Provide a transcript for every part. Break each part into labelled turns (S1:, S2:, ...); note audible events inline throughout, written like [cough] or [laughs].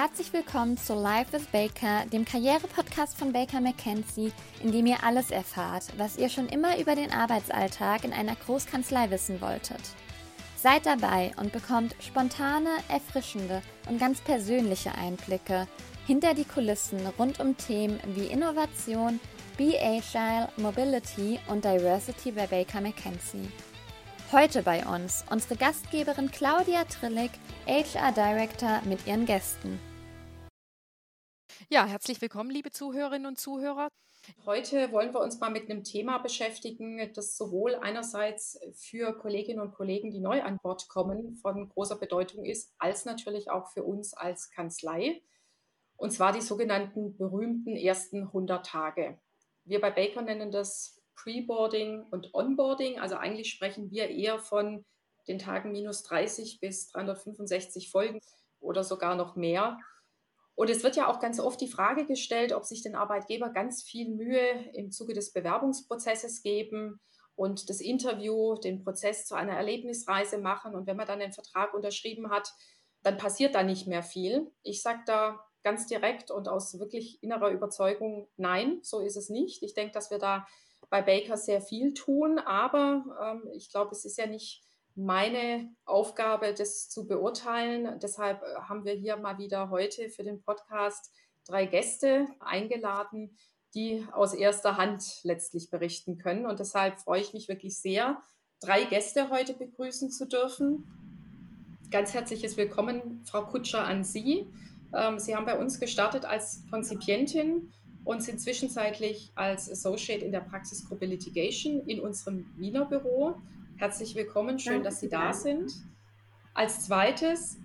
S1: Herzlich willkommen zu Life with Baker, dem Karriere-Podcast von Baker McKenzie, in dem ihr alles erfahrt, was ihr schon immer über den Arbeitsalltag in einer Großkanzlei wissen wolltet. Seid dabei und bekommt spontane, erfrischende und ganz persönliche Einblicke hinter die Kulissen rund um Themen wie Innovation, Be Agile, Mobility und Diversity bei Baker McKenzie. Heute bei uns unsere Gastgeberin Claudia Trillig, HR Director mit ihren Gästen.
S2: Ja, herzlich willkommen, liebe Zuhörerinnen und Zuhörer. Heute wollen wir uns mal mit einem Thema beschäftigen, das sowohl einerseits für Kolleginnen und Kollegen, die neu an Bord kommen, von großer Bedeutung ist, als natürlich auch für uns als Kanzlei. Und zwar die sogenannten berühmten ersten 100 Tage. Wir bei Baker nennen das Preboarding und Onboarding. Also eigentlich sprechen wir eher von den Tagen minus 30 bis 365 Folgen oder sogar noch mehr. Und es wird ja auch ganz oft die Frage gestellt, ob sich den Arbeitgeber ganz viel Mühe im Zuge des Bewerbungsprozesses geben und das Interview, den Prozess zu einer Erlebnisreise machen. Und wenn man dann den Vertrag unterschrieben hat, dann passiert da nicht mehr viel. Ich sage da ganz direkt und aus wirklich innerer Überzeugung, nein, so ist es nicht. Ich denke, dass wir da bei Baker sehr viel tun, aber ähm, ich glaube, es ist ja nicht meine Aufgabe, das zu beurteilen. Deshalb äh, haben wir hier mal wieder heute für den Podcast drei Gäste eingeladen, die aus erster Hand letztlich berichten können. Und deshalb freue ich mich wirklich sehr, drei Gäste heute begrüßen zu dürfen. Ganz herzliches Willkommen, Frau Kutscher, an Sie. Ähm, Sie haben bei uns gestartet als Konzipientin und sind zwischenzeitlich als Associate in der Praxisgruppe Litigation in unserem Wiener Büro. Herzlich willkommen, schön, dass Sie da sind. Als zweites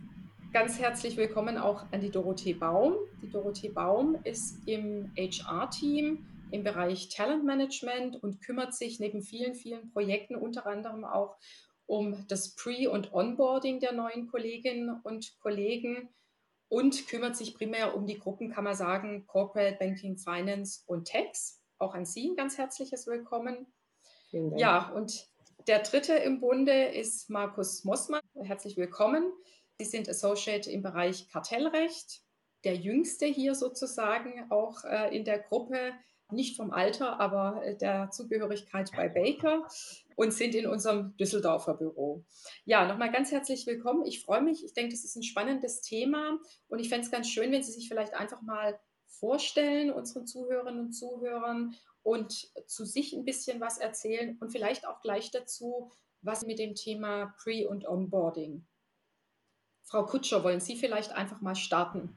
S2: ganz herzlich willkommen auch an die Dorothee Baum. Die Dorothee Baum ist im HR-Team im Bereich Talentmanagement und kümmert sich neben vielen, vielen Projekten unter anderem auch um das Pre- und Onboarding der neuen Kolleginnen und Kollegen und kümmert sich primär um die Gruppen, kann man sagen, Corporate Banking, Finance und Tax. Auch an Sie ein ganz herzliches Willkommen. Ja, und der dritte im Bunde ist Markus Mossmann. Herzlich willkommen. Sie sind Associate im Bereich Kartellrecht, der jüngste hier sozusagen auch äh, in der Gruppe nicht vom Alter, aber äh, der Zugehörigkeit bei Baker und sind in unserem Düsseldorfer Büro. Ja, nochmal ganz herzlich willkommen. Ich freue mich. Ich denke, das ist ein spannendes Thema und ich fände es ganz schön, wenn Sie sich vielleicht einfach mal vorstellen, unseren Zuhörerinnen und Zuhörern und zu sich ein bisschen was erzählen und vielleicht auch gleich dazu, was mit dem Thema Pre- und Onboarding. Frau Kutscher, wollen Sie vielleicht einfach mal starten?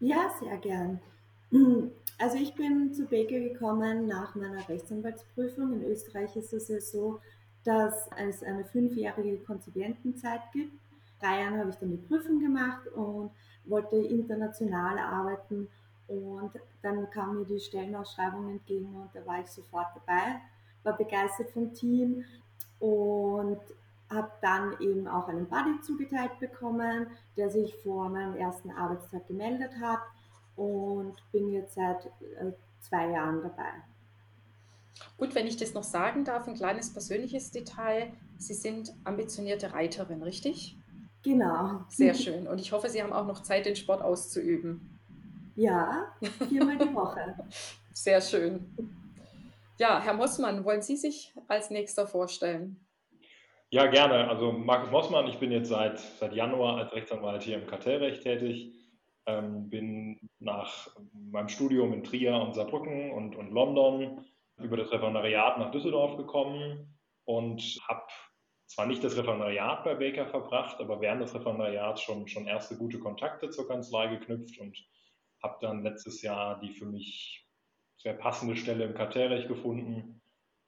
S3: Ja, sehr gern. Also ich bin zu Baker gekommen nach meiner Rechtsanwaltsprüfung. In Österreich ist es ja so, dass es eine fünfjährige Konzipientenzeit gibt. Drei Jahre habe ich dann die Prüfung gemacht und wollte international arbeiten und dann kam mir die Stellenausschreibung entgegen und da war ich sofort dabei, war begeistert vom Team und habe dann eben auch einen Buddy zugeteilt bekommen, der sich vor meinem ersten Arbeitstag gemeldet hat und bin jetzt seit äh, zwei Jahren dabei.
S2: Und wenn ich das noch sagen darf, ein kleines persönliches Detail. Sie sind ambitionierte Reiterin, richtig?
S3: Genau.
S2: Sehr [laughs] schön. Und ich hoffe, Sie haben auch noch Zeit, den Sport auszuüben.
S3: Ja, viermal die Woche. [laughs]
S2: Sehr schön. Ja, Herr Mossmann, wollen Sie sich als nächster vorstellen?
S4: Ja, gerne. Also Markus Mossmann, ich bin jetzt seit, seit Januar als Rechtsanwalt hier im Kartellrecht tätig. Ähm, bin nach meinem Studium in Trier und Saarbrücken und, und London über das Referendariat nach Düsseldorf gekommen und habe zwar nicht das Referendariat bei Baker verbracht, aber während des Referendariats schon, schon erste gute Kontakte zur Kanzlei geknüpft und habe dann letztes Jahr die für mich sehr passende Stelle im Kartellrecht gefunden.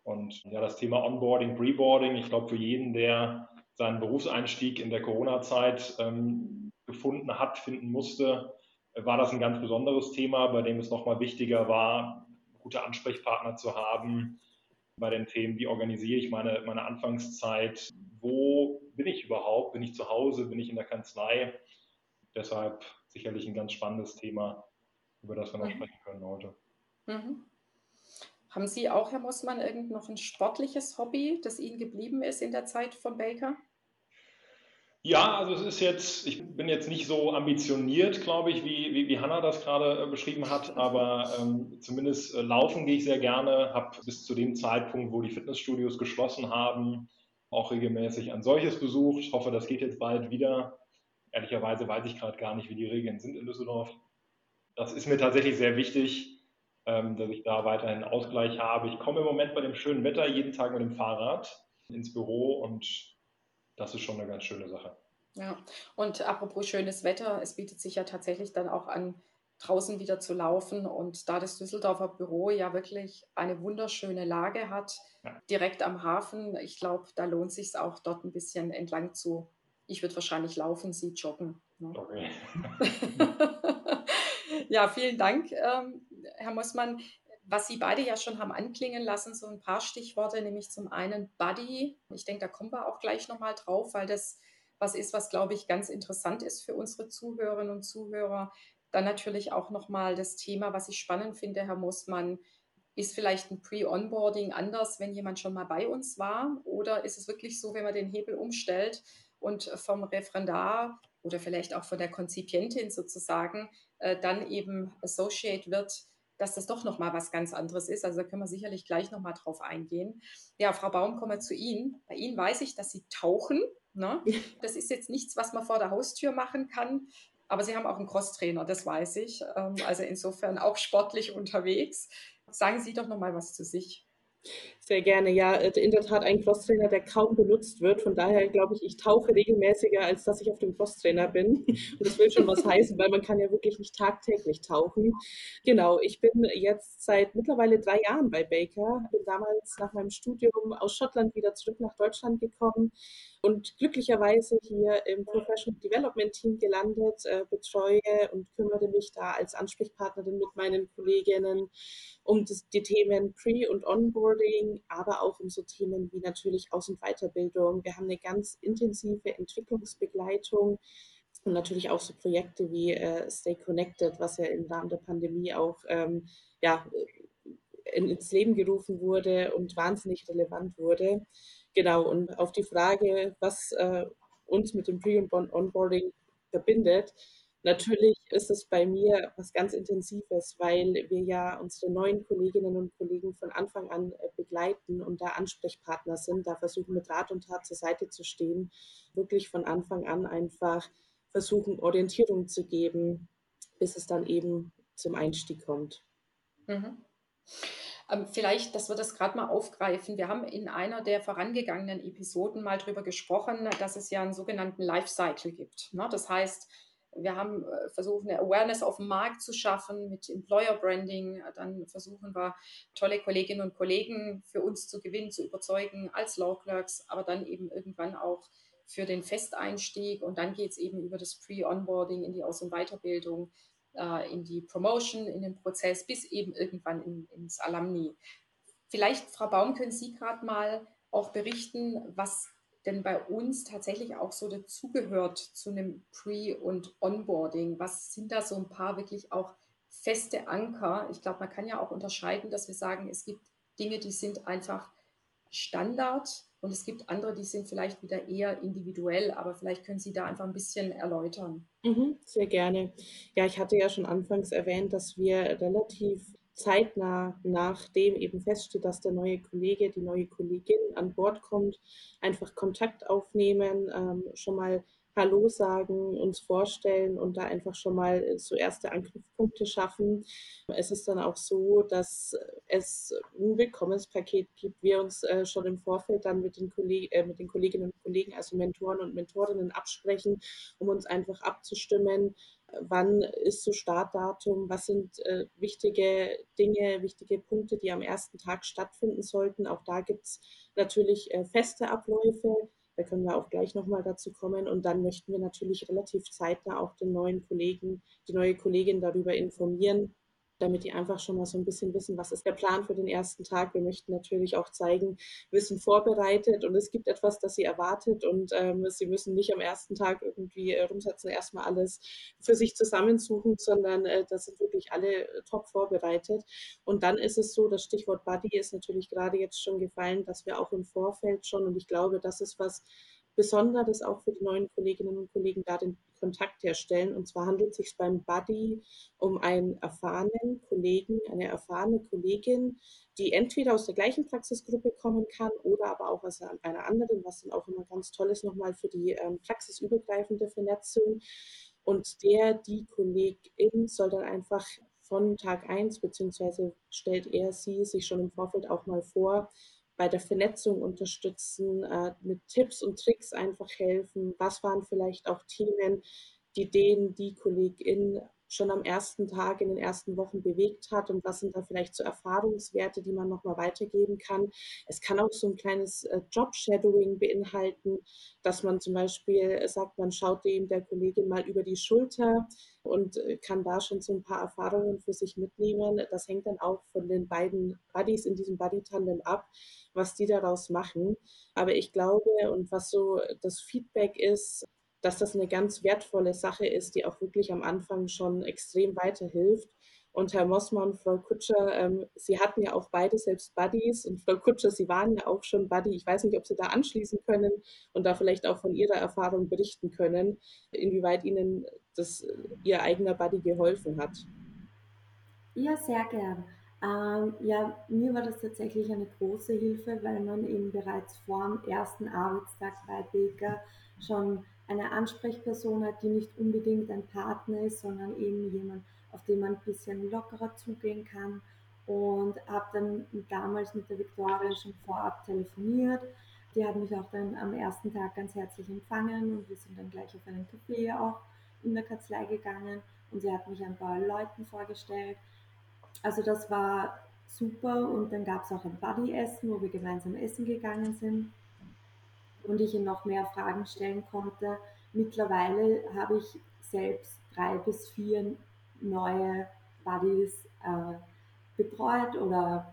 S4: Und ja, das Thema Onboarding, Preboarding, ich glaube für jeden, der seinen Berufseinstieg in der Corona-Zeit ähm, gefunden hat, finden musste, war das ein ganz besonderes Thema, bei dem es nochmal wichtiger war, gute Ansprechpartner zu haben bei den Themen, wie organisiere ich meine, meine Anfangszeit, wo bin ich überhaupt, bin ich zu Hause, bin ich in der Kanzlei. Deshalb sicherlich ein ganz spannendes Thema, über das wir noch mhm. sprechen können heute. Mhm.
S2: Haben Sie auch, Herr Mossmann, irgend noch ein sportliches Hobby, das Ihnen geblieben ist in der Zeit von Baker?
S4: Ja, also es ist jetzt, ich bin jetzt nicht so ambitioniert, glaube ich, wie, wie, wie Hanna das gerade äh, beschrieben hat, [laughs] aber ähm, zumindest äh, laufen gehe ich sehr gerne, habe bis zu dem Zeitpunkt, wo die Fitnessstudios geschlossen haben, auch regelmäßig ein solches besucht. Ich hoffe, das geht jetzt bald wieder. Ehrlicherweise weiß ich gerade gar nicht, wie die Regeln sind in Düsseldorf. Das ist mir tatsächlich sehr wichtig, ähm, dass ich da weiterhin Ausgleich habe. Ich komme im Moment bei dem schönen Wetter jeden Tag mit dem Fahrrad ins Büro und das ist schon eine ganz schöne Sache.
S2: Ja, und apropos schönes Wetter, es bietet sich ja tatsächlich dann auch an, draußen wieder zu laufen. Und da das Düsseldorfer Büro ja wirklich eine wunderschöne Lage hat, ja. direkt am Hafen, ich glaube, da lohnt es sich auch dort ein bisschen entlang zu. Ich würde wahrscheinlich laufen, Sie joggen. Ne? Okay. [laughs] ja, vielen Dank, ähm, Herr Mossmann was Sie beide ja schon haben anklingen lassen, so ein paar Stichworte, nämlich zum einen Buddy. Ich denke, da kommen wir auch gleich nochmal drauf, weil das was ist, was, glaube ich, ganz interessant ist für unsere Zuhörerinnen und Zuhörer. Dann natürlich auch nochmal das Thema, was ich spannend finde, Herr Moosmann, ist vielleicht ein Pre-Onboarding anders, wenn jemand schon mal bei uns war? Oder ist es wirklich so, wenn man den Hebel umstellt und vom Referendar oder vielleicht auch von der Konzipientin sozusagen äh, dann eben Associate wird, dass das doch nochmal was ganz anderes ist. Also da können wir sicherlich gleich nochmal drauf eingehen. Ja, Frau Baum, kommen wir zu Ihnen. Bei Ihnen weiß ich, dass Sie tauchen. Ne? Das ist jetzt nichts, was man vor der Haustür machen kann. Aber Sie haben auch einen Crosstrainer, das weiß ich. Ähm, also insofern auch sportlich unterwegs. Sagen Sie doch nochmal was zu sich.
S5: Sehr gerne. Ja, äh, in der Tat ein Crosstrainer, der kaum benutzt wird. Von daher glaube ich, ich tauche regelmäßiger, als dass ich auf dem Crosstrainer bin. [laughs] Und das will schon was heißen, weil man kann ja wirklich nicht tagtäglich tauchen. Genau, ich bin jetzt seit mittlerweile drei Jahren bei Baker. Bin damals nach meinem Studium aus Schottland wieder zurück nach Deutschland gekommen und glücklicherweise hier im Professional Development Team gelandet, äh, betreue und kümmere mich da als Ansprechpartnerin mit meinen Kolleginnen um das, die Themen Pre- und Onboarding, aber auch um so Themen wie natürlich Aus- und Weiterbildung. Wir haben eine ganz intensive Entwicklungsbegleitung und natürlich auch so Projekte wie äh, Stay Connected, was ja im Rahmen der Pandemie auch ähm, ja, ins Leben gerufen wurde und wahnsinnig relevant wurde. Genau, und auf die Frage, was äh, uns mit dem Pre- und Onboarding verbindet, natürlich ist es bei mir was ganz Intensives, weil wir ja unsere neuen Kolleginnen und Kollegen von Anfang an äh, begleiten und da Ansprechpartner sind, da versuchen mit Rat und Tat zur Seite zu stehen, wirklich von Anfang an einfach versuchen, Orientierung zu geben, bis es dann eben zum Einstieg kommt.
S2: Mhm. Ähm, vielleicht, dass wir das gerade mal aufgreifen. Wir haben in einer der vorangegangenen Episoden mal darüber gesprochen, dass es ja einen sogenannten Lifecycle gibt. Ne? Das heißt, wir haben äh, versucht, eine Awareness auf dem Markt zu schaffen mit Employer Branding. Dann versuchen wir, tolle Kolleginnen und Kollegen für uns zu gewinnen, zu überzeugen als Law Clerks, aber dann eben irgendwann auch für den Festeinstieg. Und dann geht es eben über das Pre-Onboarding in die Aus- und Weiterbildung äh, in die Promotion, in den Prozess, bis eben irgendwann in, ins Alumni. Vielleicht, Frau Baum, können Sie gerade mal auch berichten, was denn bei uns tatsächlich auch so dazugehört zu einem Pre- und Onboarding? Was sind da so ein paar wirklich auch feste Anker? Ich glaube, man kann ja auch unterscheiden, dass wir sagen, es gibt Dinge, die sind einfach Standard und es gibt andere, die sind vielleicht wieder eher individuell, aber vielleicht können Sie da einfach ein bisschen erläutern.
S5: Mhm, sehr gerne. Ja, ich hatte ja schon anfangs erwähnt, dass wir relativ zeitnah, nachdem eben feststeht, dass der neue Kollege, die neue Kollegin an Bord kommt, einfach Kontakt aufnehmen, ähm, schon mal Hallo sagen, uns vorstellen und da einfach schon mal äh, so erste Anknüpfpunkte schaffen. Es ist dann auch so, dass es ein Willkommenspaket gibt, wir uns äh, schon im Vorfeld dann mit den, äh, mit den Kolleginnen und Kollegen, also Mentoren und Mentorinnen absprechen, um uns einfach abzustimmen, wann ist so Startdatum, was sind äh, wichtige Dinge, wichtige Punkte, die am ersten Tag stattfinden sollten. Auch da gibt es natürlich äh, feste Abläufe da können wir auch gleich nochmal dazu kommen. Und dann möchten wir natürlich relativ zeitnah auch den neuen Kollegen, die neue Kollegin darüber informieren, damit die einfach schon mal so ein bisschen wissen, was ist der Plan für den ersten Tag. Wir möchten natürlich auch zeigen, wir sind vorbereitet und es gibt etwas, das sie erwartet und ähm, sie müssen nicht am ersten Tag irgendwie äh, rumsetzen, erstmal alles für sich zusammensuchen, sondern äh, da sind wirklich alle äh, top vorbereitet. Und dann ist es so, das Stichwort Buddy ist natürlich gerade jetzt schon gefallen, dass wir auch im Vorfeld schon, und ich glaube, das ist was, Besonderes auch für die neuen Kolleginnen und Kollegen da den Kontakt herstellen. Und zwar handelt es sich beim Buddy um einen erfahrenen Kollegen, eine erfahrene Kollegin, die entweder aus der gleichen Praxisgruppe kommen kann oder aber auch aus einer anderen, was dann auch immer ganz toll ist nochmal für die ähm, praxisübergreifende Vernetzung. Und der, die Kollegin soll dann einfach von Tag 1, beziehungsweise stellt er sie sich schon im Vorfeld auch mal vor, bei der Vernetzung unterstützen, äh, mit Tipps und Tricks einfach helfen. Was waren vielleicht auch Themen, die den, die Kollegin schon am ersten Tag in den ersten Wochen bewegt hat und was sind da vielleicht so Erfahrungswerte, die man nochmal weitergeben kann. Es kann auch so ein kleines äh, Job-Shadowing beinhalten, dass man zum Beispiel sagt, man schaut dem der Kollegin mal über die Schulter und äh, kann da schon so ein paar Erfahrungen für sich mitnehmen. Das hängt dann auch von den beiden Buddies in diesem Buddy-Tandem ab, was die daraus machen. Aber ich glaube, und was so das Feedback ist, dass das eine ganz wertvolle Sache ist, die auch wirklich am Anfang schon extrem weiterhilft. Und Herr Mossmann Frau Kutscher, ähm, Sie hatten ja auch beide selbst Buddies und Frau Kutscher, Sie waren ja auch schon Buddy. Ich weiß nicht, ob Sie da anschließen können und da vielleicht auch von Ihrer Erfahrung berichten können, inwieweit Ihnen das Ihr eigener Buddy geholfen hat.
S3: Ja, sehr gern. Ähm, ja, mir war das tatsächlich eine große Hilfe, weil man eben bereits vor dem ersten Arbeitstag bei Baker schon eine Ansprechperson hat, die nicht unbedingt ein Partner ist, sondern eben jemand, auf den man ein bisschen lockerer zugehen kann. Und habe dann damals mit der Viktoria schon vorab telefoniert. Die hat mich auch dann am ersten Tag ganz herzlich empfangen und wir sind dann gleich auf einen Café auch in der Kanzlei gegangen und sie hat mich ein paar Leuten vorgestellt. Also das war super und dann gab es auch ein Buddy-Essen, wo wir gemeinsam essen gegangen sind und ich ihm noch mehr Fragen stellen konnte. Mittlerweile habe ich selbst drei bis vier neue Buddies äh, betreut oder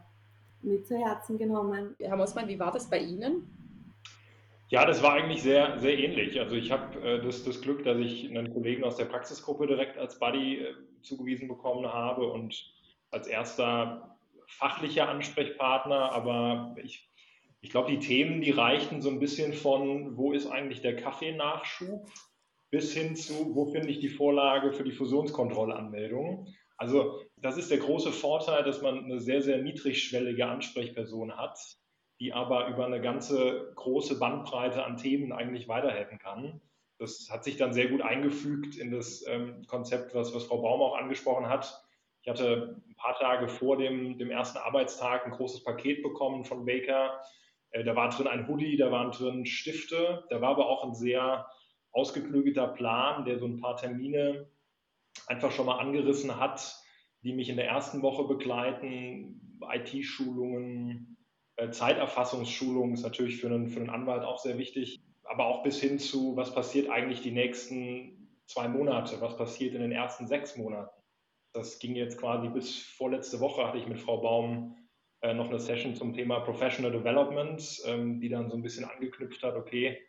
S3: mit zu Herzen genommen.
S2: Herr Mossmann, wie war das bei Ihnen?
S4: Ja, das war eigentlich sehr, sehr ähnlich. Also ich habe äh, das, das Glück, dass ich einen Kollegen aus der Praxisgruppe direkt als Buddy äh, zugewiesen bekommen habe und als erster fachlicher Ansprechpartner, aber ich ich glaube, die Themen, die reichten so ein bisschen von, wo ist eigentlich der Kaffeenachschub, bis hin zu, wo finde ich die Vorlage für die Fusionskontrollanmeldung. Also das ist der große Vorteil, dass man eine sehr, sehr niedrigschwellige Ansprechperson hat, die aber über eine ganze große Bandbreite an Themen eigentlich weiterhelfen kann. Das hat sich dann sehr gut eingefügt in das ähm, Konzept, was, was Frau Baum auch angesprochen hat. Ich hatte ein paar Tage vor dem, dem ersten Arbeitstag ein großes Paket bekommen von Baker, äh, da war drin ein Hoodie, da waren drin Stifte, da war aber auch ein sehr ausgeklügelter Plan, der so ein paar Termine einfach schon mal angerissen hat, die mich in der ersten Woche begleiten. IT-Schulungen, äh, Zeiterfassungsschulungen ist natürlich für einen, für einen Anwalt auch sehr wichtig, aber auch bis hin zu, was passiert eigentlich die nächsten zwei Monate, was passiert in den ersten sechs Monaten. Das ging jetzt quasi bis vorletzte Woche, hatte ich mit Frau Baum äh, noch eine Session zum Thema Professional Development, ähm, die dann so ein bisschen angeknüpft hat, okay,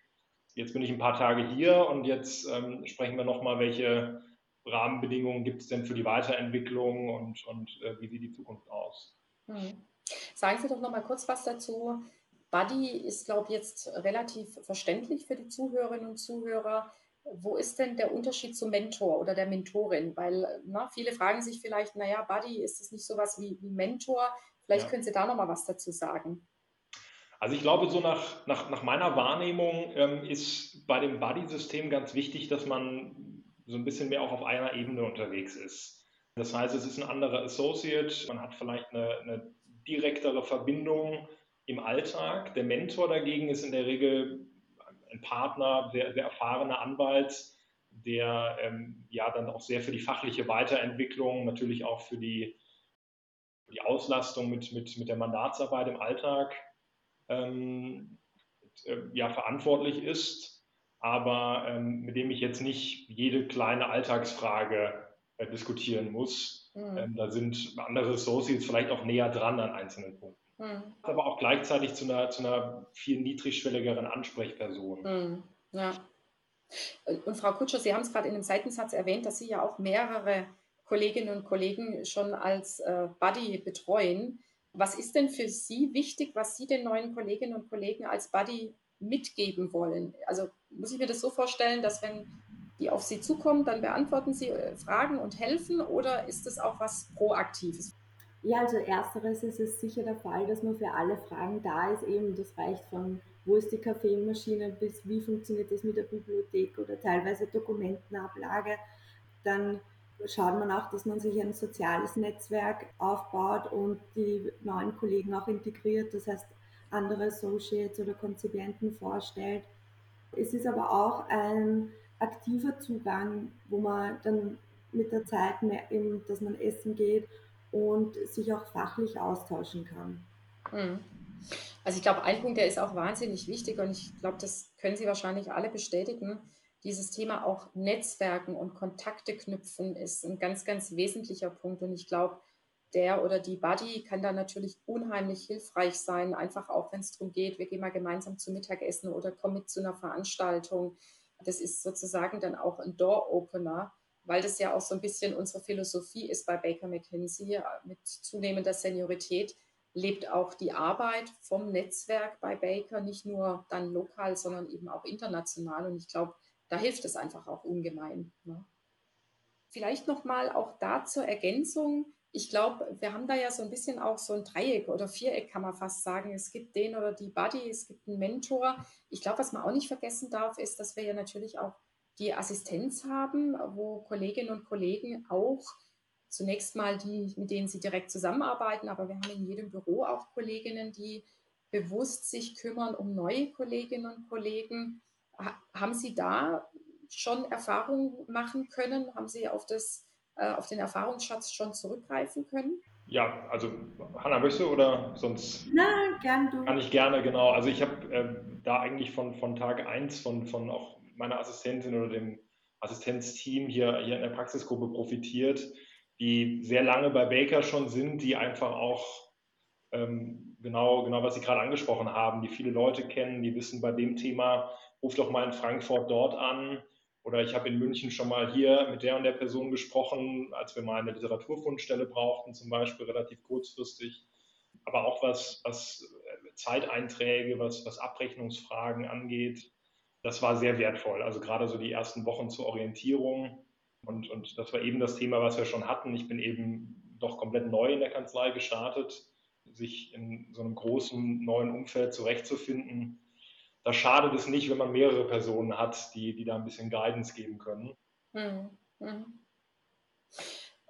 S4: jetzt bin ich ein paar Tage hier und jetzt ähm, sprechen wir nochmal, welche Rahmenbedingungen gibt es denn für die Weiterentwicklung und, und äh, wie sieht die Zukunft aus?
S2: Hm. Sagen Sie doch nochmal kurz was dazu. Buddy ist, glaube ich, jetzt relativ verständlich für die Zuhörerinnen und Zuhörer. Wo ist denn der Unterschied zum Mentor oder der Mentorin? Weil na, viele fragen sich vielleicht, naja, Buddy, ist es nicht sowas wie, wie Mentor? Vielleicht ja. können Sie da noch mal was dazu sagen.
S4: Also ich glaube, so nach, nach, nach meiner Wahrnehmung ähm, ist bei dem Buddy-System ganz wichtig, dass man so ein bisschen mehr auch auf einer Ebene unterwegs ist. Das heißt, es ist ein anderer Associate, man hat vielleicht eine, eine direktere Verbindung im Alltag. Der Mentor dagegen ist in der Regel ein Partner, sehr, sehr erfahrener Anwalt, der ähm, ja dann auch sehr für die fachliche Weiterentwicklung, natürlich auch für die die Auslastung mit, mit, mit der Mandatsarbeit im Alltag ähm, äh, ja, verantwortlich ist, aber ähm, mit dem ich jetzt nicht jede kleine Alltagsfrage äh, diskutieren muss. Mhm. Ähm, da sind andere Associates vielleicht auch näher dran an einzelnen Punkten. Mhm. Aber auch gleichzeitig zu einer, zu einer viel niedrigschwelligeren Ansprechperson.
S2: Mhm. Ja. Und Frau Kutscher, Sie haben es gerade in dem Seitensatz erwähnt, dass Sie ja auch mehrere Kolleginnen und Kollegen schon als äh, Buddy betreuen. Was ist denn für Sie wichtig, was Sie den neuen Kolleginnen und Kollegen als Buddy mitgeben wollen? Also muss ich mir das so vorstellen, dass wenn die auf Sie zukommen, dann beantworten Sie äh, Fragen und helfen oder ist es auch was Proaktives?
S3: Ja, also ersteres ist es sicher der Fall, dass man für alle Fragen da ist. Eben, das reicht von wo ist die Kaffeemaschine bis wie funktioniert das mit der Bibliothek oder teilweise Dokumentenablage. Dann schaut man auch, dass man sich ein soziales Netzwerk aufbaut und die neuen Kollegen auch integriert, das heißt andere Associates oder Konzipienten vorstellt. Es ist aber auch ein aktiver Zugang, wo man dann mit der Zeit mehr, eben, dass man essen geht und sich auch fachlich austauschen kann.
S2: Mhm. Also ich glaube, ein Punkt, der ist auch wahnsinnig wichtig und ich glaube, das können Sie wahrscheinlich alle bestätigen. Dieses Thema auch Netzwerken und Kontakte knüpfen ist ein ganz, ganz wesentlicher Punkt und ich glaube, der oder die Buddy kann da natürlich unheimlich hilfreich sein, einfach auch wenn es darum geht, wir gehen mal gemeinsam zu Mittagessen oder kommen mit zu einer Veranstaltung. Das ist sozusagen dann auch ein Door-Opener, weil das ja auch so ein bisschen unsere Philosophie ist bei Baker McKinsey mit zunehmender Seniorität lebt auch die Arbeit vom Netzwerk bei Baker nicht nur dann lokal, sondern eben auch international. Und ich glaube, da hilft es einfach auch ungemein. Ne? Vielleicht nochmal auch da zur Ergänzung. Ich glaube, wir haben da ja so ein bisschen auch so ein Dreieck oder Viereck, kann man fast sagen. Es gibt den oder die Buddy, es gibt einen Mentor. Ich glaube, was man auch nicht vergessen darf, ist, dass wir ja natürlich auch die Assistenz haben, wo Kolleginnen und Kollegen auch zunächst mal die, mit denen sie direkt zusammenarbeiten, aber wir haben in jedem Büro auch Kolleginnen, die bewusst sich kümmern um neue Kolleginnen und Kollegen. Haben Sie da schon Erfahrungen machen können? Haben Sie auf, das, äh, auf den Erfahrungsschatz schon zurückgreifen können?
S4: Ja, also Hanna, möchtest du oder sonst?
S3: Nein, gern du.
S4: Kann ich gerne, genau. Also ich habe äh, da eigentlich von, von Tag 1 von, von auch meiner Assistentin oder dem Assistenzteam hier, hier in der Praxisgruppe profitiert die sehr lange bei Baker schon sind, die einfach auch ähm, genau, genau, was Sie gerade angesprochen haben, die viele Leute kennen, die wissen bei dem Thema, ruf doch mal in Frankfurt dort an. Oder ich habe in München schon mal hier mit der und der Person gesprochen, als wir mal eine Literaturfundstelle brauchten, zum Beispiel relativ kurzfristig. Aber auch was, was äh, Zeiteinträge, was, was Abrechnungsfragen angeht, das war sehr wertvoll. Also gerade so die ersten Wochen zur Orientierung und, und das war eben das Thema, was wir schon hatten. Ich bin eben doch komplett neu in der Kanzlei gestartet, sich in so einem großen neuen Umfeld zurechtzufinden. Da schadet es nicht, wenn man mehrere Personen hat, die, die da ein bisschen Guidance geben können.
S2: Hm, hm.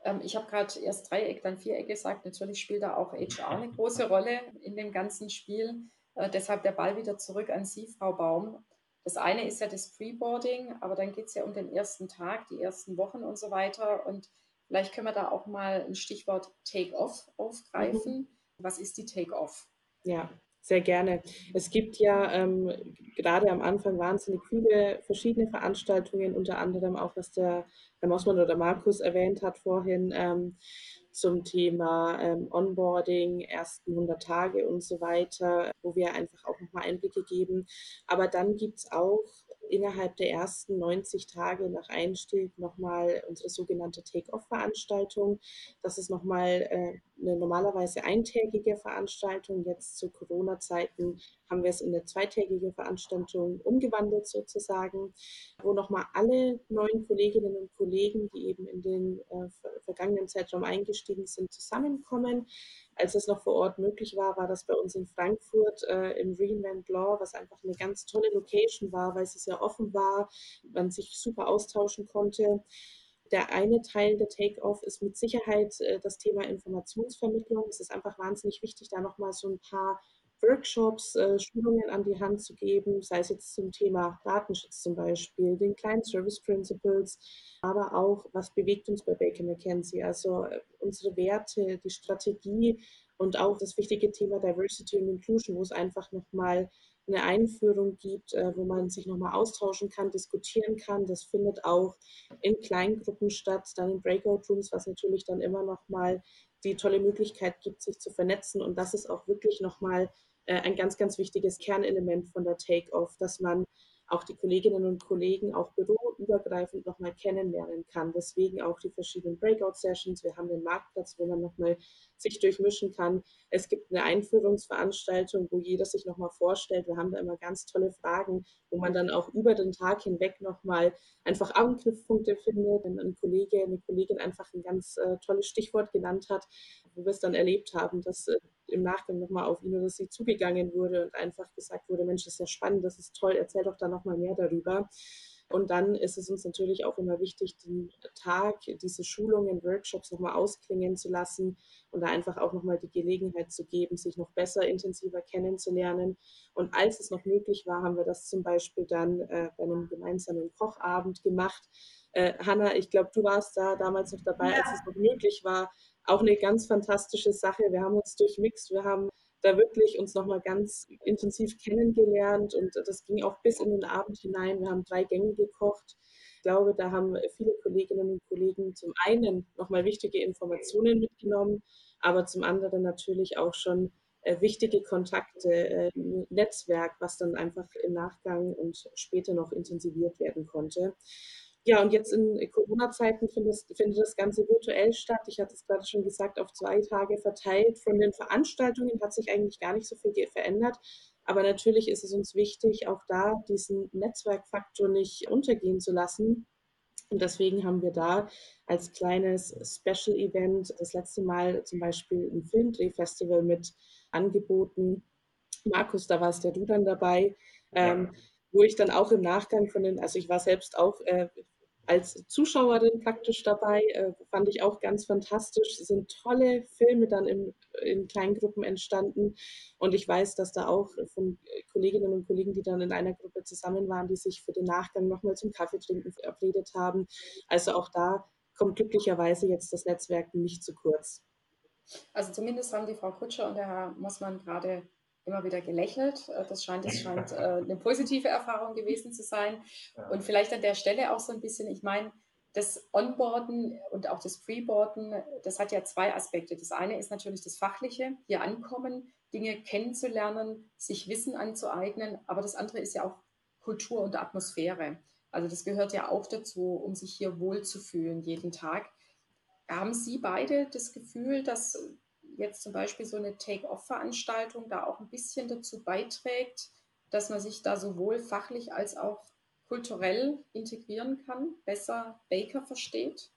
S2: Ähm, ich habe gerade erst Dreieck, dann Viereck gesagt. Natürlich spielt da auch HR eine große Rolle in dem ganzen Spiel. Äh, deshalb der Ball wieder zurück an Sie, Frau Baum. Das eine ist ja das Preboarding, aber dann geht es ja um den ersten Tag, die ersten Wochen und so weiter. Und vielleicht können wir da auch mal ein Stichwort Take-Off aufgreifen. Mhm. Was ist die Take-Off?
S5: Ja, sehr gerne. Es gibt ja ähm, gerade am Anfang wahnsinnig viele verschiedene Veranstaltungen, unter anderem auch, was der Herr Mossmann oder Markus erwähnt hat vorhin. Ähm, zum Thema ähm, Onboarding, ersten 100 Tage und so weiter, wo wir einfach auch nochmal Einblicke geben. Aber dann gibt es auch innerhalb der ersten 90 Tage nach Einstieg nochmal unsere sogenannte Take-Off-Veranstaltung. Das ist nochmal äh, eine normalerweise eintägige Veranstaltung. Jetzt zu Corona-Zeiten haben wir es in eine zweitägige Veranstaltung umgewandelt sozusagen, wo nochmal alle neuen Kolleginnen und Kollegen, die eben in den äh, vergangenen Zeitraum eingestiegen sind, zusammenkommen als es noch vor Ort möglich war, war das bei uns in Frankfurt äh, im Reinvent Law, was einfach eine ganz tolle Location war, weil sie sehr offen war, man sich super austauschen konnte. Der eine Teil der Take-Off ist mit Sicherheit äh, das Thema Informationsvermittlung. Es ist einfach wahnsinnig wichtig, da nochmal so ein paar Workshops, äh, Schulungen an die Hand zu geben, sei es jetzt zum Thema Datenschutz zum Beispiel, den Client Service Principles, aber auch, was bewegt uns bei Baker McKenzie, also äh, unsere Werte, die Strategie und auch das wichtige Thema Diversity und Inclusion, wo es einfach nochmal eine Einführung gibt, äh, wo man sich nochmal austauschen kann, diskutieren kann. Das findet auch in Kleingruppen statt, dann in Breakout Rooms, was natürlich dann immer nochmal die tolle Möglichkeit gibt, sich zu vernetzen. Und das ist auch wirklich nochmal äh, ein ganz, ganz wichtiges Kernelement von der Take-Off, dass man auch die Kolleginnen und Kollegen auch büroübergreifend nochmal kennenlernen kann. Deswegen auch die verschiedenen Breakout-Sessions. Wir haben den Marktplatz, wo man nochmal sich durchmischen kann. Es gibt eine Einführungsveranstaltung, wo jeder sich nochmal vorstellt. Wir haben da immer ganz tolle Fragen, wo man dann auch über den Tag hinweg nochmal einfach Anknüpfpunkte findet. Wenn ein Kollege, eine Kollegin einfach ein ganz äh, tolles Stichwort genannt hat, wo wir es dann erlebt haben, dass äh, im Nachgang nochmal auf ihn oder sie zugegangen wurde und einfach gesagt wurde, Mensch, das ist ja spannend, das ist toll, erzähl doch da nochmal mehr darüber. Und dann ist es uns natürlich auch immer wichtig, den Tag, diese Schulungen, Workshops nochmal ausklingen zu lassen und da einfach auch nochmal die Gelegenheit zu geben, sich noch besser, intensiver kennenzulernen. Und als es noch möglich war, haben wir das zum Beispiel dann äh, bei einem gemeinsamen Kochabend gemacht. Äh, Hanna, ich glaube, du warst da damals noch dabei, ja. als es noch möglich war. Auch eine ganz fantastische Sache. Wir haben uns durchmixt, wir haben da wirklich uns nochmal ganz intensiv kennengelernt und das ging auch bis in den Abend hinein. Wir haben drei Gänge gekocht. Ich glaube, da haben viele Kolleginnen und Kollegen zum einen nochmal wichtige Informationen mitgenommen, aber zum anderen natürlich auch schon äh, wichtige Kontakte, äh, Netzwerk, was dann einfach im Nachgang und später noch intensiviert werden konnte. Ja, und jetzt in Corona-Zeiten findet, findet das Ganze virtuell statt. Ich hatte es gerade schon gesagt, auf zwei Tage verteilt. Von den Veranstaltungen hat sich eigentlich gar nicht so viel verändert. Aber natürlich ist es uns wichtig, auch da diesen Netzwerkfaktor nicht untergehen zu lassen. Und deswegen haben wir da als kleines Special Event das letzte Mal zum Beispiel ein Filmdrehfestival mit angeboten. Markus, da warst ja du dann dabei. Ja. Ähm, wo ich dann auch im Nachgang von den, also ich war selbst auch äh, als Zuschauerin praktisch dabei, äh, fand ich auch ganz fantastisch. Es sind tolle Filme dann im, in Kleingruppen entstanden und ich weiß, dass da auch von Kolleginnen und Kollegen, die dann in einer Gruppe zusammen waren, die sich für den Nachgang nochmal zum Kaffeetrinken verabredet haben. Also auch da kommt glücklicherweise jetzt das Netzwerk nicht zu kurz.
S2: Also zumindest haben die Frau Kutscher und der Herr Mossmann gerade immer wieder gelächelt. Äh, das scheint, das scheint äh, eine positive Erfahrung gewesen zu sein. Und vielleicht an der Stelle auch so ein bisschen, ich meine, das Onboarden und auch das Freeboarden, das hat ja zwei Aspekte. Das eine ist natürlich das Fachliche, hier ankommen, Dinge kennenzulernen, sich Wissen anzueignen, aber das andere ist ja auch Kultur und Atmosphäre. Also das gehört ja auch dazu, um sich hier wohlzufühlen jeden Tag. Haben Sie beide das Gefühl, dass jetzt zum Beispiel so eine Take-Off-Veranstaltung da auch ein bisschen dazu beiträgt, dass man sich da sowohl fachlich als auch kulturell integrieren kann, besser Baker versteht?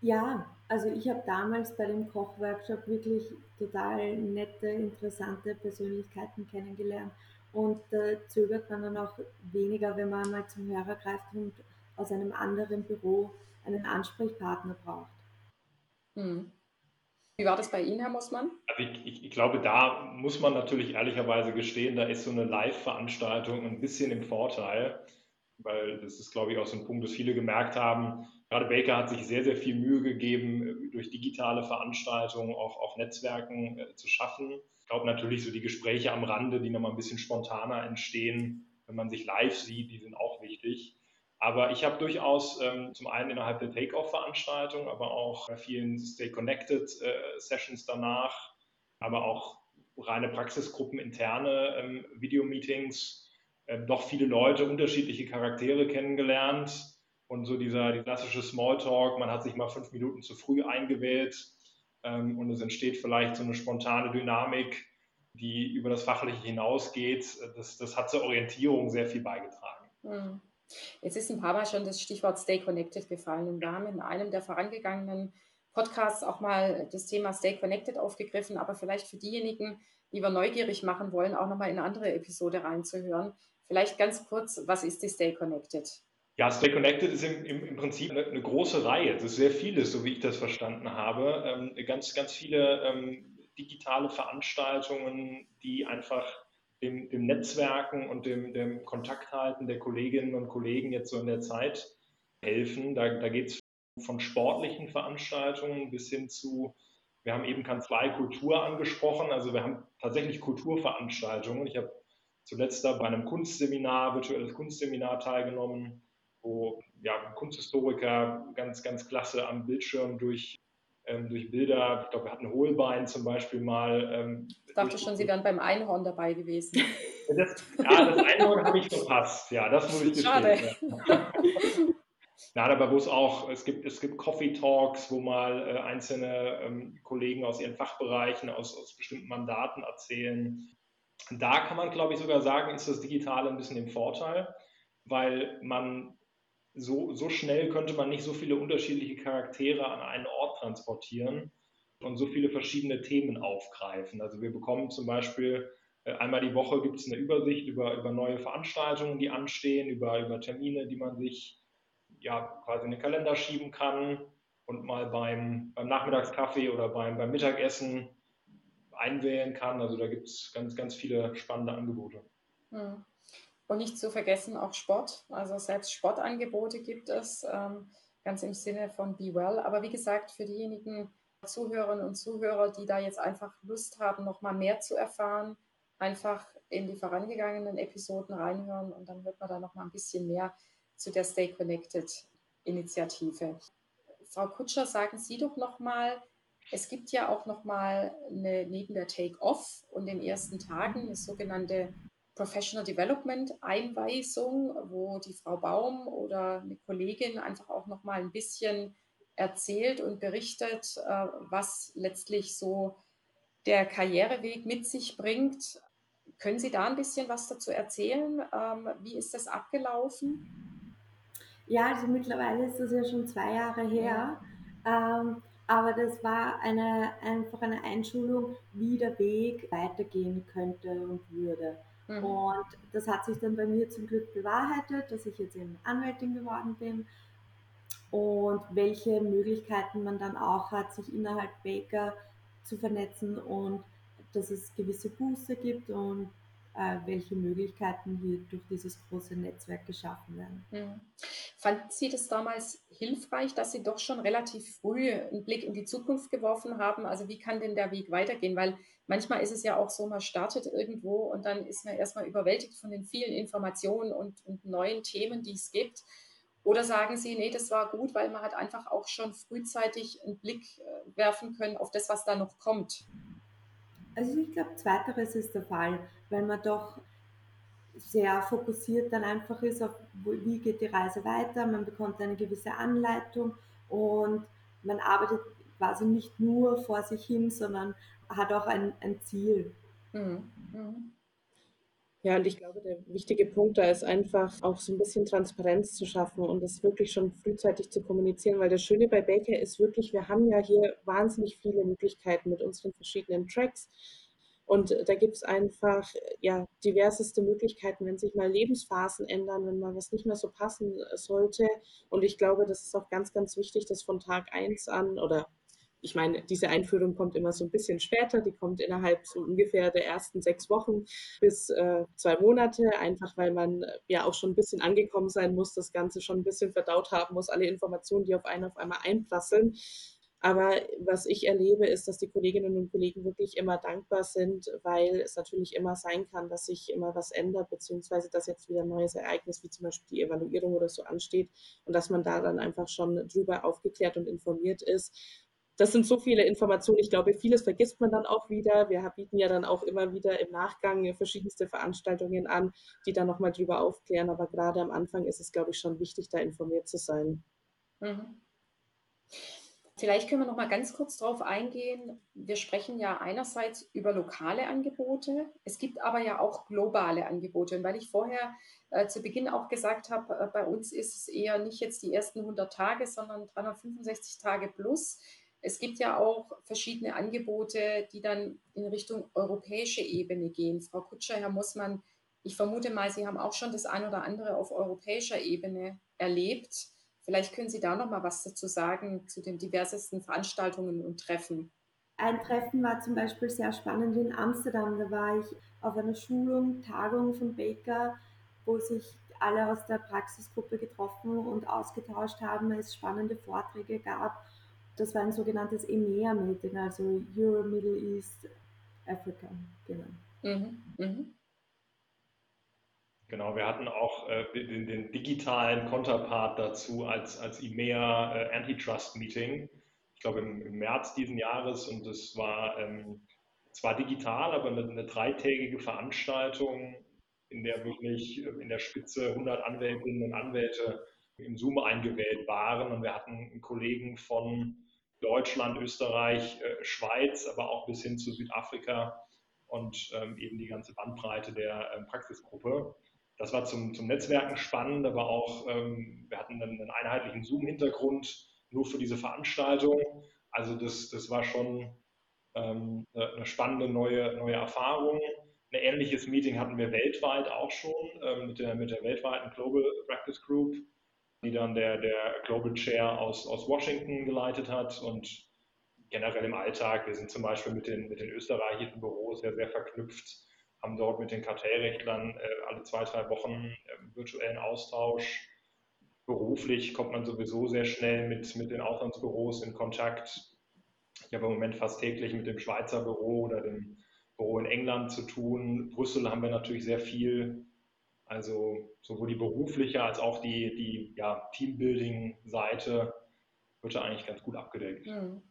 S3: Ja, also ich habe damals bei dem Kochworkshop wirklich total nette, interessante Persönlichkeiten kennengelernt. Und da zögert man dann auch weniger, wenn man mal zum Hörer greift und aus einem anderen Büro einen Ansprechpartner braucht.
S2: Hm. Wie war das bei Ihnen, Herr Mossmann?
S4: Also ich, ich, ich, glaube, da muss man natürlich ehrlicherweise gestehen, da ist so eine Live-Veranstaltung ein bisschen im Vorteil, weil das ist, glaube ich, auch so ein Punkt, dass viele gemerkt haben, gerade Baker hat sich sehr, sehr viel Mühe gegeben, durch digitale Veranstaltungen auch auf Netzwerken äh, zu schaffen. Ich glaube natürlich so die Gespräche am Rande, die nochmal ein bisschen spontaner entstehen, wenn man sich live sieht, die sind auch wichtig. Aber ich habe durchaus ähm, zum einen innerhalb der Take-Off-Veranstaltung, aber auch bei vielen Stay Connected-Sessions äh, danach, aber auch reine Praxisgruppen, interne ähm, Videomeetings, äh, doch viele Leute, unterschiedliche Charaktere kennengelernt. Und so dieser die klassische Smalltalk, man hat sich mal fünf Minuten zu früh eingewählt ähm, und es entsteht vielleicht so eine spontane Dynamik, die über das Fachliche hinausgeht. Das, das hat zur Orientierung sehr viel beigetragen. Mhm.
S2: Jetzt ist ein paar Mal schon das Stichwort Stay Connected gefallen und wir haben in einem der vorangegangenen Podcasts auch mal das Thema Stay Connected aufgegriffen, aber vielleicht für diejenigen, die wir neugierig machen wollen, auch nochmal in eine andere Episode reinzuhören. Vielleicht ganz kurz, was ist die Stay Connected?
S4: Ja, Stay Connected ist im, im, im Prinzip eine, eine, große Reihe. Das ist sehr vieles, so wie ich das verstanden habe. Ähm, ganz, ganz viele ähm, digitale Veranstaltungen, die einfach dem, dem Netzwerken und dem, dem Kontakthalten der Kolleginnen und Kollegen jetzt so in der Zeit helfen. Da, da geht es von sportlichen Veranstaltungen bis hin zu, wir haben eben Kanzleikultur angesprochen, also wir haben tatsächlich Kulturveranstaltungen. Ich habe zuletzt da bei einem Kunstseminar, virtuelles Kunstseminar teilgenommen, wo ja, Kunsthistoriker ganz, ganz klasse am Bildschirm durch ähm, durch Bilder, ich glaube, wir hatten Hohlbein zum Beispiel mal.
S2: Ähm, ich dachte schon, Sie wären beim Einhorn dabei gewesen.
S4: Das, ja, das Einhorn habe ich verpasst. Ja, das muss ich gestehen. Schade. Ja. Nein, aber wo es auch, es gibt, es gibt Coffee Talks, wo mal äh, einzelne ähm, Kollegen aus ihren Fachbereichen, aus, aus bestimmten Mandaten erzählen. Da kann man, glaube ich, sogar sagen, ist das Digitale ein bisschen im Vorteil, weil man so, so schnell könnte man nicht so viele unterschiedliche Charaktere an einen Ort transportieren und so viele verschiedene Themen aufgreifen. Also wir bekommen zum Beispiel äh, einmal die Woche gibt es eine Übersicht über, über neue Veranstaltungen, die anstehen, über, über Termine, die man sich ja quasi in den Kalender schieben kann und mal beim, beim Nachmittagskaffee oder beim, beim Mittagessen einwählen kann. Also da gibt es ganz, ganz viele spannende Angebote.
S2: Hm. Und nicht zu vergessen auch Sport. Also selbst Sportangebote gibt es, ähm, ganz im Sinne von Be Well. Aber wie gesagt, für diejenigen Zuhörerinnen und Zuhörer, die da jetzt einfach Lust haben, noch mal mehr zu erfahren, einfach in die vorangegangenen Episoden reinhören und dann wird man da noch mal ein bisschen mehr zu der Stay Connected Initiative. Frau Kutscher, sagen Sie doch noch mal, es gibt ja auch noch mal eine, neben der Take-Off und den ersten Tagen eine sogenannte Professional Development Einweisung, wo die Frau Baum oder eine Kollegin einfach auch noch mal ein bisschen erzählt und berichtet, äh, was letztlich so der Karriereweg mit sich bringt. Können Sie da ein bisschen was dazu erzählen? Ähm, wie ist das abgelaufen?
S3: Ja, also mittlerweile ist das ja schon zwei Jahre her. Ähm, aber das war eine, einfach eine Einschulung, wie der Weg weitergehen könnte und würde. Mhm. Und das hat sich dann bei mir zum Glück bewahrheitet, dass ich jetzt eben Anwältin geworden bin und welche Möglichkeiten man dann auch hat, sich innerhalb Baker zu vernetzen und dass es gewisse Booster gibt und welche Möglichkeiten hier durch dieses große Netzwerk geschaffen werden. Mhm.
S2: Fanden Sie das damals hilfreich, dass Sie doch schon relativ früh einen Blick in die Zukunft geworfen haben? Also wie kann denn der Weg weitergehen? Weil manchmal ist es ja auch so, man startet irgendwo und dann ist man erstmal überwältigt von den vielen Informationen und, und neuen Themen, die es gibt. Oder sagen Sie, nee, das war gut, weil man hat einfach auch schon frühzeitig einen Blick äh, werfen können auf das, was da noch kommt?
S3: Also ich glaube, zweiteres ist der Fall, weil man doch sehr fokussiert dann einfach ist auf, wie geht die Reise weiter, man bekommt eine gewisse Anleitung und man arbeitet quasi nicht nur vor sich hin, sondern hat auch ein, ein Ziel. Mhm.
S5: Mhm. Ja, und ich glaube, der wichtige Punkt da ist einfach auch so ein bisschen Transparenz zu schaffen und das wirklich schon frühzeitig zu kommunizieren, weil das Schöne bei Baker ist wirklich, wir haben ja hier wahnsinnig viele Möglichkeiten mit unseren verschiedenen Tracks. Und da gibt es einfach ja, diverseste Möglichkeiten, wenn sich mal Lebensphasen ändern, wenn mal was nicht mehr so passen sollte. Und ich glaube, das ist auch ganz, ganz wichtig, dass von Tag 1 an oder ich meine, diese Einführung kommt immer so ein bisschen später, die kommt innerhalb so ungefähr der ersten sechs Wochen bis äh, zwei Monate, einfach weil man ja auch schon ein bisschen angekommen sein muss, das Ganze schon ein bisschen verdaut haben muss, alle Informationen, die auf einen auf einmal einprasseln. Aber was ich erlebe, ist, dass die Kolleginnen und Kollegen wirklich immer dankbar sind, weil es natürlich immer sein kann, dass sich immer was ändert, beziehungsweise dass jetzt wieder ein neues Ereignis, wie zum Beispiel die Evaluierung oder so ansteht und dass man da dann einfach schon drüber aufgeklärt und informiert ist das sind so viele Informationen. Ich glaube, vieles vergisst man dann auch wieder. Wir bieten ja dann auch immer wieder im Nachgang verschiedenste Veranstaltungen an, die dann nochmal drüber aufklären. Aber gerade am Anfang ist es, glaube ich, schon wichtig, da informiert zu sein. Mhm.
S2: Vielleicht können wir noch mal ganz kurz darauf eingehen. Wir sprechen ja einerseits über lokale Angebote. Es gibt aber ja auch globale Angebote. Und weil ich vorher äh, zu Beginn auch gesagt habe, äh, bei uns ist es eher nicht jetzt die ersten 100 Tage, sondern 365 Tage plus es gibt ja auch verschiedene Angebote, die dann in Richtung europäische Ebene gehen. Frau Kutscher, Herr Mossmann, ich vermute mal, Sie haben auch schon das ein oder andere auf europäischer Ebene erlebt. Vielleicht können Sie da noch mal was dazu sagen zu den diversesten Veranstaltungen und Treffen.
S3: Ein Treffen war zum Beispiel sehr spannend in Amsterdam. Da war ich auf einer Schulung, Tagung von Baker, wo sich alle aus der Praxisgruppe getroffen und ausgetauscht haben, es spannende Vorträge gab das war ein sogenanntes EMEA-Meeting, also Euro Middle East Africa. Genau. Mhm. Mhm.
S4: Genau, wir hatten auch äh, den, den, digitalen Konterpart dazu als, als EMEA äh, Antitrust Meeting. Ich glaube im, im, März diesen Jahres und es war ähm, zwar digital, aber eine, eine dreitägige Veranstaltung, in der wirklich in der Spitze 100 Anwältinnen und Anwälte im Zoom eingewählt waren und wir hatten Kollegen von Deutschland, Österreich, äh, Schweiz, aber auch bis hin zu Südafrika und ähm, eben die ganze Bandbreite der ähm, Praxisgruppe. Das war zum, zum Netzwerken spannend, aber auch, ähm, wir hatten einen, einen einheitlichen Zoom-Hintergrund nur für diese Veranstaltung. Also das, das war schon eine spannende neue, neue Erfahrung. Ein ähnliches Meeting hatten wir weltweit auch schon mit, der, mit der weltweiten Global Practice Group die dann der, der Global Chair aus, aus Washington geleitet hat und generell im Alltag. Wir sind zum Beispiel mit den, mit den österreichischen Büros sehr, sehr verknüpft, haben dort mit den Kartellrechtlern äh, alle zwei, drei Wochen äh, virtuellen Austausch. Beruflich kommt man sowieso sehr schnell mit, mit den Auslandsbüros in Kontakt. Ich habe im Moment fast täglich mit dem Schweizer Büro oder dem Büro in England zu tun. Brüssel haben wir natürlich sehr viel also sowohl die berufliche als auch die, die ja, Teambuilding-Seite wird da eigentlich ganz gut abgedeckt. Hm.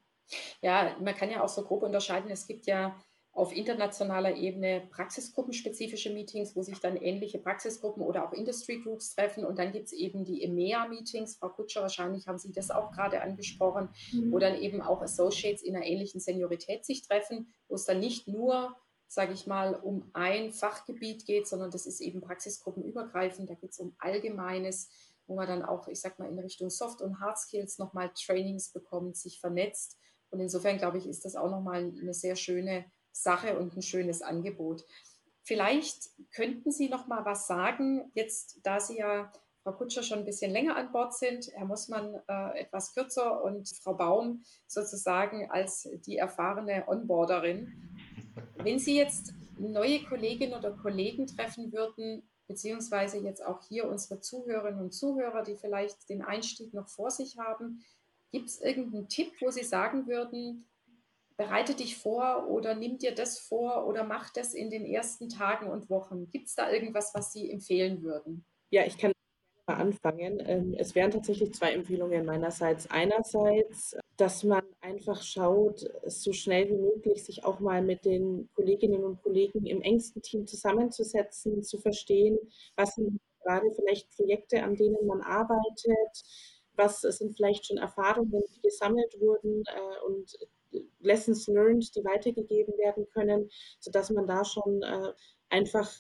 S2: Ja, man kann ja auch so grob unterscheiden. Es gibt ja auf internationaler Ebene praxisgruppenspezifische Meetings, wo sich dann ähnliche Praxisgruppen oder auch Industry Groups treffen. Und dann gibt es eben die EMEA-Meetings. Frau Kutscher, wahrscheinlich haben Sie das auch gerade angesprochen, mhm. wo dann eben auch Associates in einer ähnlichen Seniorität sich treffen, wo es dann nicht nur sage ich mal, um ein Fachgebiet geht, sondern das ist eben praxisgruppenübergreifend. Da geht es um Allgemeines, wo man dann auch, ich sag mal, in Richtung Soft- und Hard Skills nochmal Trainings bekommt, sich vernetzt. Und insofern, glaube ich, ist das auch nochmal eine sehr schöne Sache und ein schönes Angebot. Vielleicht könnten Sie noch mal was sagen, jetzt da Sie ja Frau Kutscher schon ein bisschen länger an Bord sind, Herr Mossmann äh, etwas kürzer und Frau Baum sozusagen als die erfahrene Onboarderin. Wenn Sie jetzt neue Kolleginnen oder Kollegen treffen würden, beziehungsweise jetzt auch hier unsere Zuhörerinnen und Zuhörer, die vielleicht den Einstieg noch vor sich haben, gibt es irgendeinen Tipp, wo Sie sagen würden, bereite dich vor oder nimm dir das vor oder mach das in den ersten Tagen und Wochen? Gibt es da irgendwas, was Sie empfehlen würden?
S5: Ja, ich kann anfangen. Ähm, es wären tatsächlich zwei Empfehlungen meinerseits. Einerseits dass man einfach schaut, so schnell wie möglich sich auch mal mit den Kolleginnen und Kollegen im engsten Team zusammenzusetzen, zu verstehen, was sind gerade vielleicht Projekte, an denen man arbeitet, was sind vielleicht schon Erfahrungen, die gesammelt wurden äh, und Lessons learned, die weitergegeben werden können, sodass man da schon äh, einfach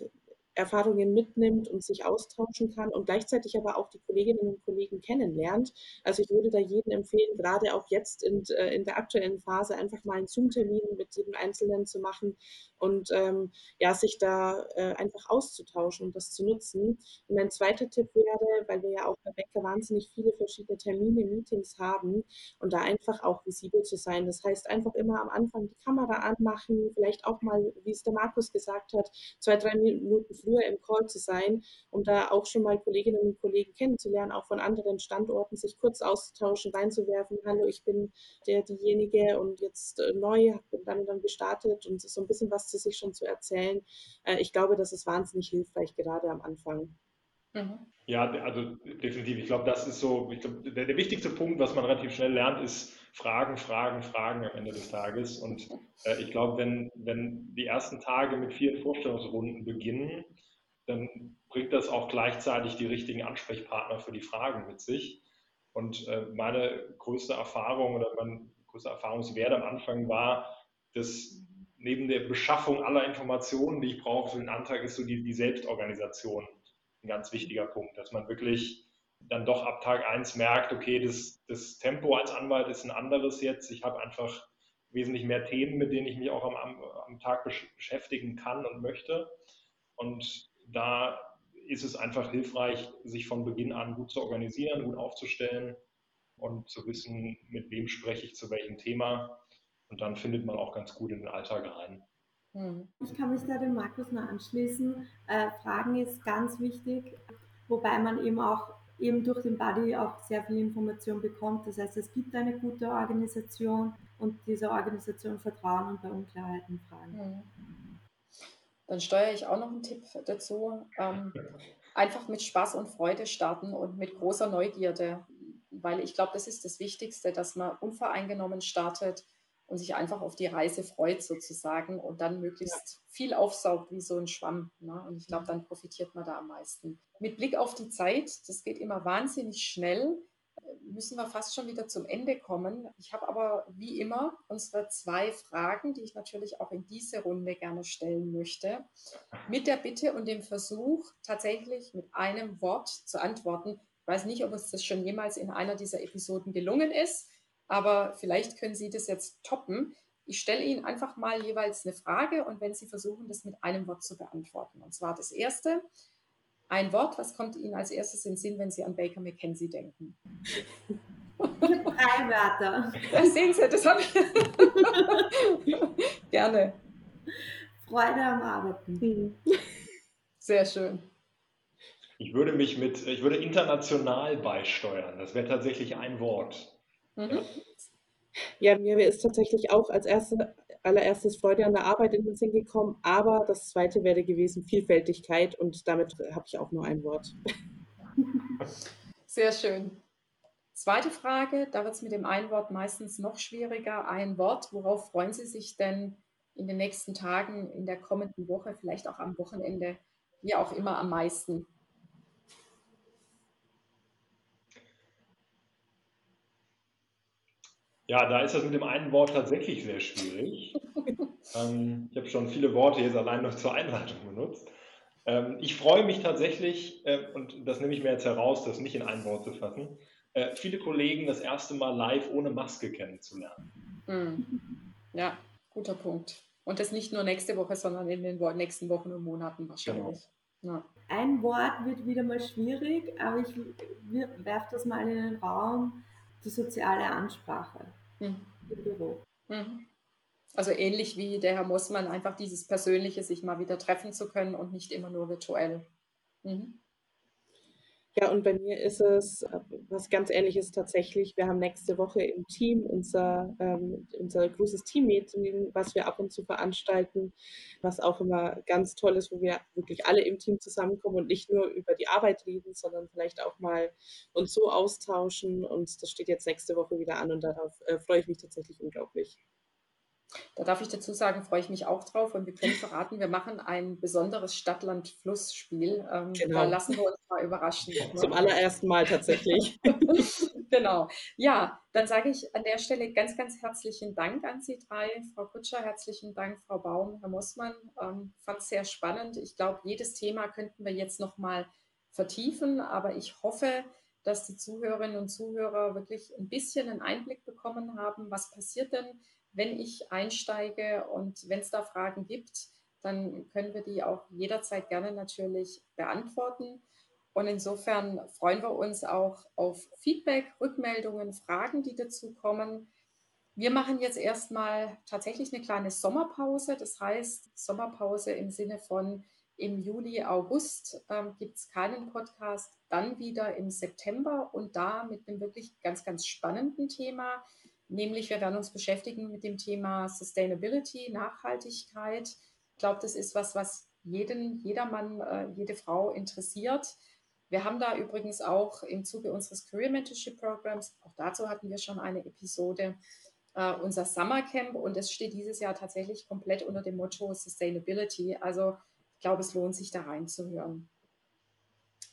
S5: Erfahrungen mitnimmt und sich austauschen kann und gleichzeitig aber auch die Kolleginnen und Kollegen kennenlernt. Also ich würde da jedem empfehlen, gerade auch jetzt in, äh, in der aktuellen Phase einfach mal einen Zoom-Termin mit jedem Einzelnen zu machen und ähm, ja, sich da äh, einfach auszutauschen und das zu nutzen. Und mein zweiter Tipp wäre, weil wir ja auch bei Becker wahnsinnig viele verschiedene Termine, Meetings haben und da einfach auch visibel zu sein. Das heißt, einfach immer am Anfang die Kamera anmachen, vielleicht auch mal, wie es der Markus gesagt hat, zwei, drei Minuten früher im Call zu sein, um da auch schon mal Kolleginnen und Kollegen kennenzulernen, auch von anderen Standorten, sich kurz auszutauschen, reinzuwerfen, hallo, ich bin der, diejenige und jetzt äh, neu, bin dann dann gestartet und so ein bisschen was zu sich schon zu erzählen. Äh, ich glaube, das ist wahnsinnig hilfreich, gerade am Anfang.
S4: Mhm. Ja, also definitiv. Ich glaube, das ist so, ich glaube, der, der, wichtigste Punkt, was man relativ schnell lernt, ist Fragen, Fragen, Fragen am Ende des Tages. Und äh, ich glaube, wenn, wenn die ersten Tage mit vielen Vorstellungsrunden beginnen, dann bringt das auch gleichzeitig die richtigen Ansprechpartner für die Fragen mit sich. Und äh, meine größte Erfahrung oder mein größter Erfahrungswert am Anfang war, dass neben der Beschaffung aller Informationen, die ich brauche für den Antrag, ist so die, die Selbstorganisation ein ganz wichtiger Punkt, dass man wirklich dann doch ab Tag 1 merkt, okay, das, das Tempo als Anwalt ist ein anderes jetzt. Ich habe einfach wesentlich mehr Themen, mit denen ich mich auch am, am Tag beschäftigen kann und möchte. Und da ist es einfach hilfreich, sich von Beginn an gut zu organisieren, gut aufzustellen und zu wissen, mit wem spreche ich zu welchem Thema. Und dann findet man auch ganz gut in den Alltag rein.
S3: Hm. Ich kann mich da dem Markus nur anschließen. Äh, Fragen ist ganz wichtig, wobei man eben auch eben durch den Buddy auch sehr viel Information bekommt. Das heißt, es gibt eine gute Organisation und dieser Organisation vertrauen und bei Unklarheiten fragen. Hm.
S2: Dann steuere ich auch noch einen Tipp dazu. Ähm, einfach mit Spaß und Freude starten und mit großer Neugierde weil ich glaube, das ist das Wichtigste, dass man unvoreingenommen startet und sich einfach auf die Reise freut sozusagen und dann möglichst ja. viel aufsaugt wie so ein Schwamm. Ne? Und ich glaube, dann profitiert man da am meisten. Mit Blick auf die Zeit, das geht immer wahnsinnig schnell, müssen wir fast schon wieder zum Ende kommen. Ich habe aber wie immer unsere zwei Fragen, die ich natürlich auch in diese Runde gerne stellen möchte, mit der Bitte und dem Versuch, tatsächlich mit einem Wort zu antworten. Ich weiß nicht, ob uns das schon jemals in einer dieser Episoden gelungen ist, aber vielleicht können Sie das jetzt toppen. Ich stelle Ihnen einfach mal jeweils eine Frage und wenn Sie versuchen, das mit einem Wort zu beantworten. Und zwar das erste, ein Wort, was kommt Ihnen als erstes in den Sinn, wenn Sie an Baker McKenzie denken?
S3: Drei Wörter.
S2: Das sehen Sie, das habe ich. [laughs] Gerne.
S3: Freude am Arbeiten.
S2: Sehr schön.
S4: Ich würde mich mit, ich würde international beisteuern. Das wäre tatsächlich ein Wort.
S5: Mhm. Ja. mir ist tatsächlich auch als erste allererstes Freude an der Arbeit in den Sinn gekommen, aber das zweite wäre gewesen Vielfältigkeit und damit habe ich auch nur ein Wort.
S2: Sehr schön. Zweite Frage, da wird es mit dem einen Wort meistens noch schwieriger. Ein Wort, worauf freuen Sie sich denn in den nächsten Tagen, in der kommenden Woche, vielleicht auch am Wochenende, wie auch immer am meisten?
S4: Ja, da ist das mit dem einen Wort tatsächlich sehr schwierig. [laughs] ähm, ich habe schon viele Worte jetzt allein noch zur Einleitung benutzt. Ähm, ich freue mich tatsächlich, äh, und das nehme ich mir jetzt heraus, das nicht in ein Wort zu fassen, äh, viele Kollegen das erste Mal live ohne Maske kennenzulernen.
S2: Mhm. Ja, guter Punkt. Und das nicht nur nächste Woche, sondern in den nächsten Wochen und Monaten wahrscheinlich.
S3: Genau. Ja. Ein Wort wird wieder mal schwierig, aber ich werfe das mal in den Raum, die soziale Ansprache mhm. im Büro.
S2: Mhm. Also ähnlich wie der Herr Mossmann, einfach dieses Persönliche, sich mal wieder treffen zu können und nicht immer nur virtuell. Mhm.
S5: Ja, und bei mir ist es äh, was ganz Ähnliches tatsächlich. Wir haben nächste Woche im Team unser, ähm, unser großes Team-Meeting, was wir ab und zu veranstalten, was auch immer ganz toll ist, wo wir wirklich alle im Team zusammenkommen und nicht nur über die Arbeit reden, sondern vielleicht auch mal uns so austauschen. Und das steht jetzt nächste Woche wieder an und darauf äh, freue ich mich tatsächlich unglaublich.
S2: Da darf ich dazu sagen, freue ich mich auch drauf und wir können verraten, wir machen ein besonderes Stadt-Land-Fluss-Spiel. Ähm, genau. Da lassen wir uns mal überraschen.
S5: Zum allerersten Mal tatsächlich. [laughs]
S2: genau. Ja, dann sage ich an der Stelle ganz, ganz herzlichen Dank an Sie drei. Frau Kutscher, herzlichen Dank, Frau Baum, Herr Mossmann. Ähm, Fand es sehr spannend. Ich glaube, jedes Thema könnten wir jetzt noch mal vertiefen, aber ich hoffe, dass die Zuhörerinnen und Zuhörer wirklich ein bisschen einen Einblick bekommen haben, was passiert denn, wenn ich einsteige und wenn es da Fragen gibt, dann können wir die auch jederzeit gerne natürlich beantworten. Und insofern freuen wir uns auch auf Feedback, Rückmeldungen, Fragen, die dazu kommen. Wir machen jetzt erstmal tatsächlich eine kleine Sommerpause. Das heißt, Sommerpause im Sinne von im Juli, August ähm, gibt es keinen Podcast, dann wieder im September und da mit einem wirklich ganz, ganz spannenden Thema, Nämlich, wir werden uns beschäftigen mit dem Thema Sustainability, Nachhaltigkeit. Ich glaube, das ist was, was jeden, jedermann, äh, jede Frau interessiert. Wir haben da übrigens auch im Zuge unseres Career Mentorship Programs, auch dazu hatten wir schon eine Episode, äh, unser Summer Camp und es steht dieses Jahr tatsächlich komplett unter dem Motto Sustainability. Also ich glaube, es lohnt sich da reinzuhören.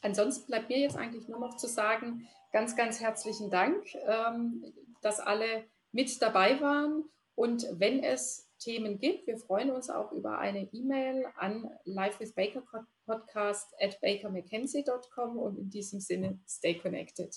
S2: Ansonsten bleibt mir jetzt eigentlich nur noch zu sagen, ganz, ganz herzlichen Dank. Ähm, dass alle mit dabei waren. Und wenn es Themen gibt, wir freuen uns auch über eine E-Mail an livewithbakerpodcast at bakermckenzie.com und in diesem Sinne, stay connected.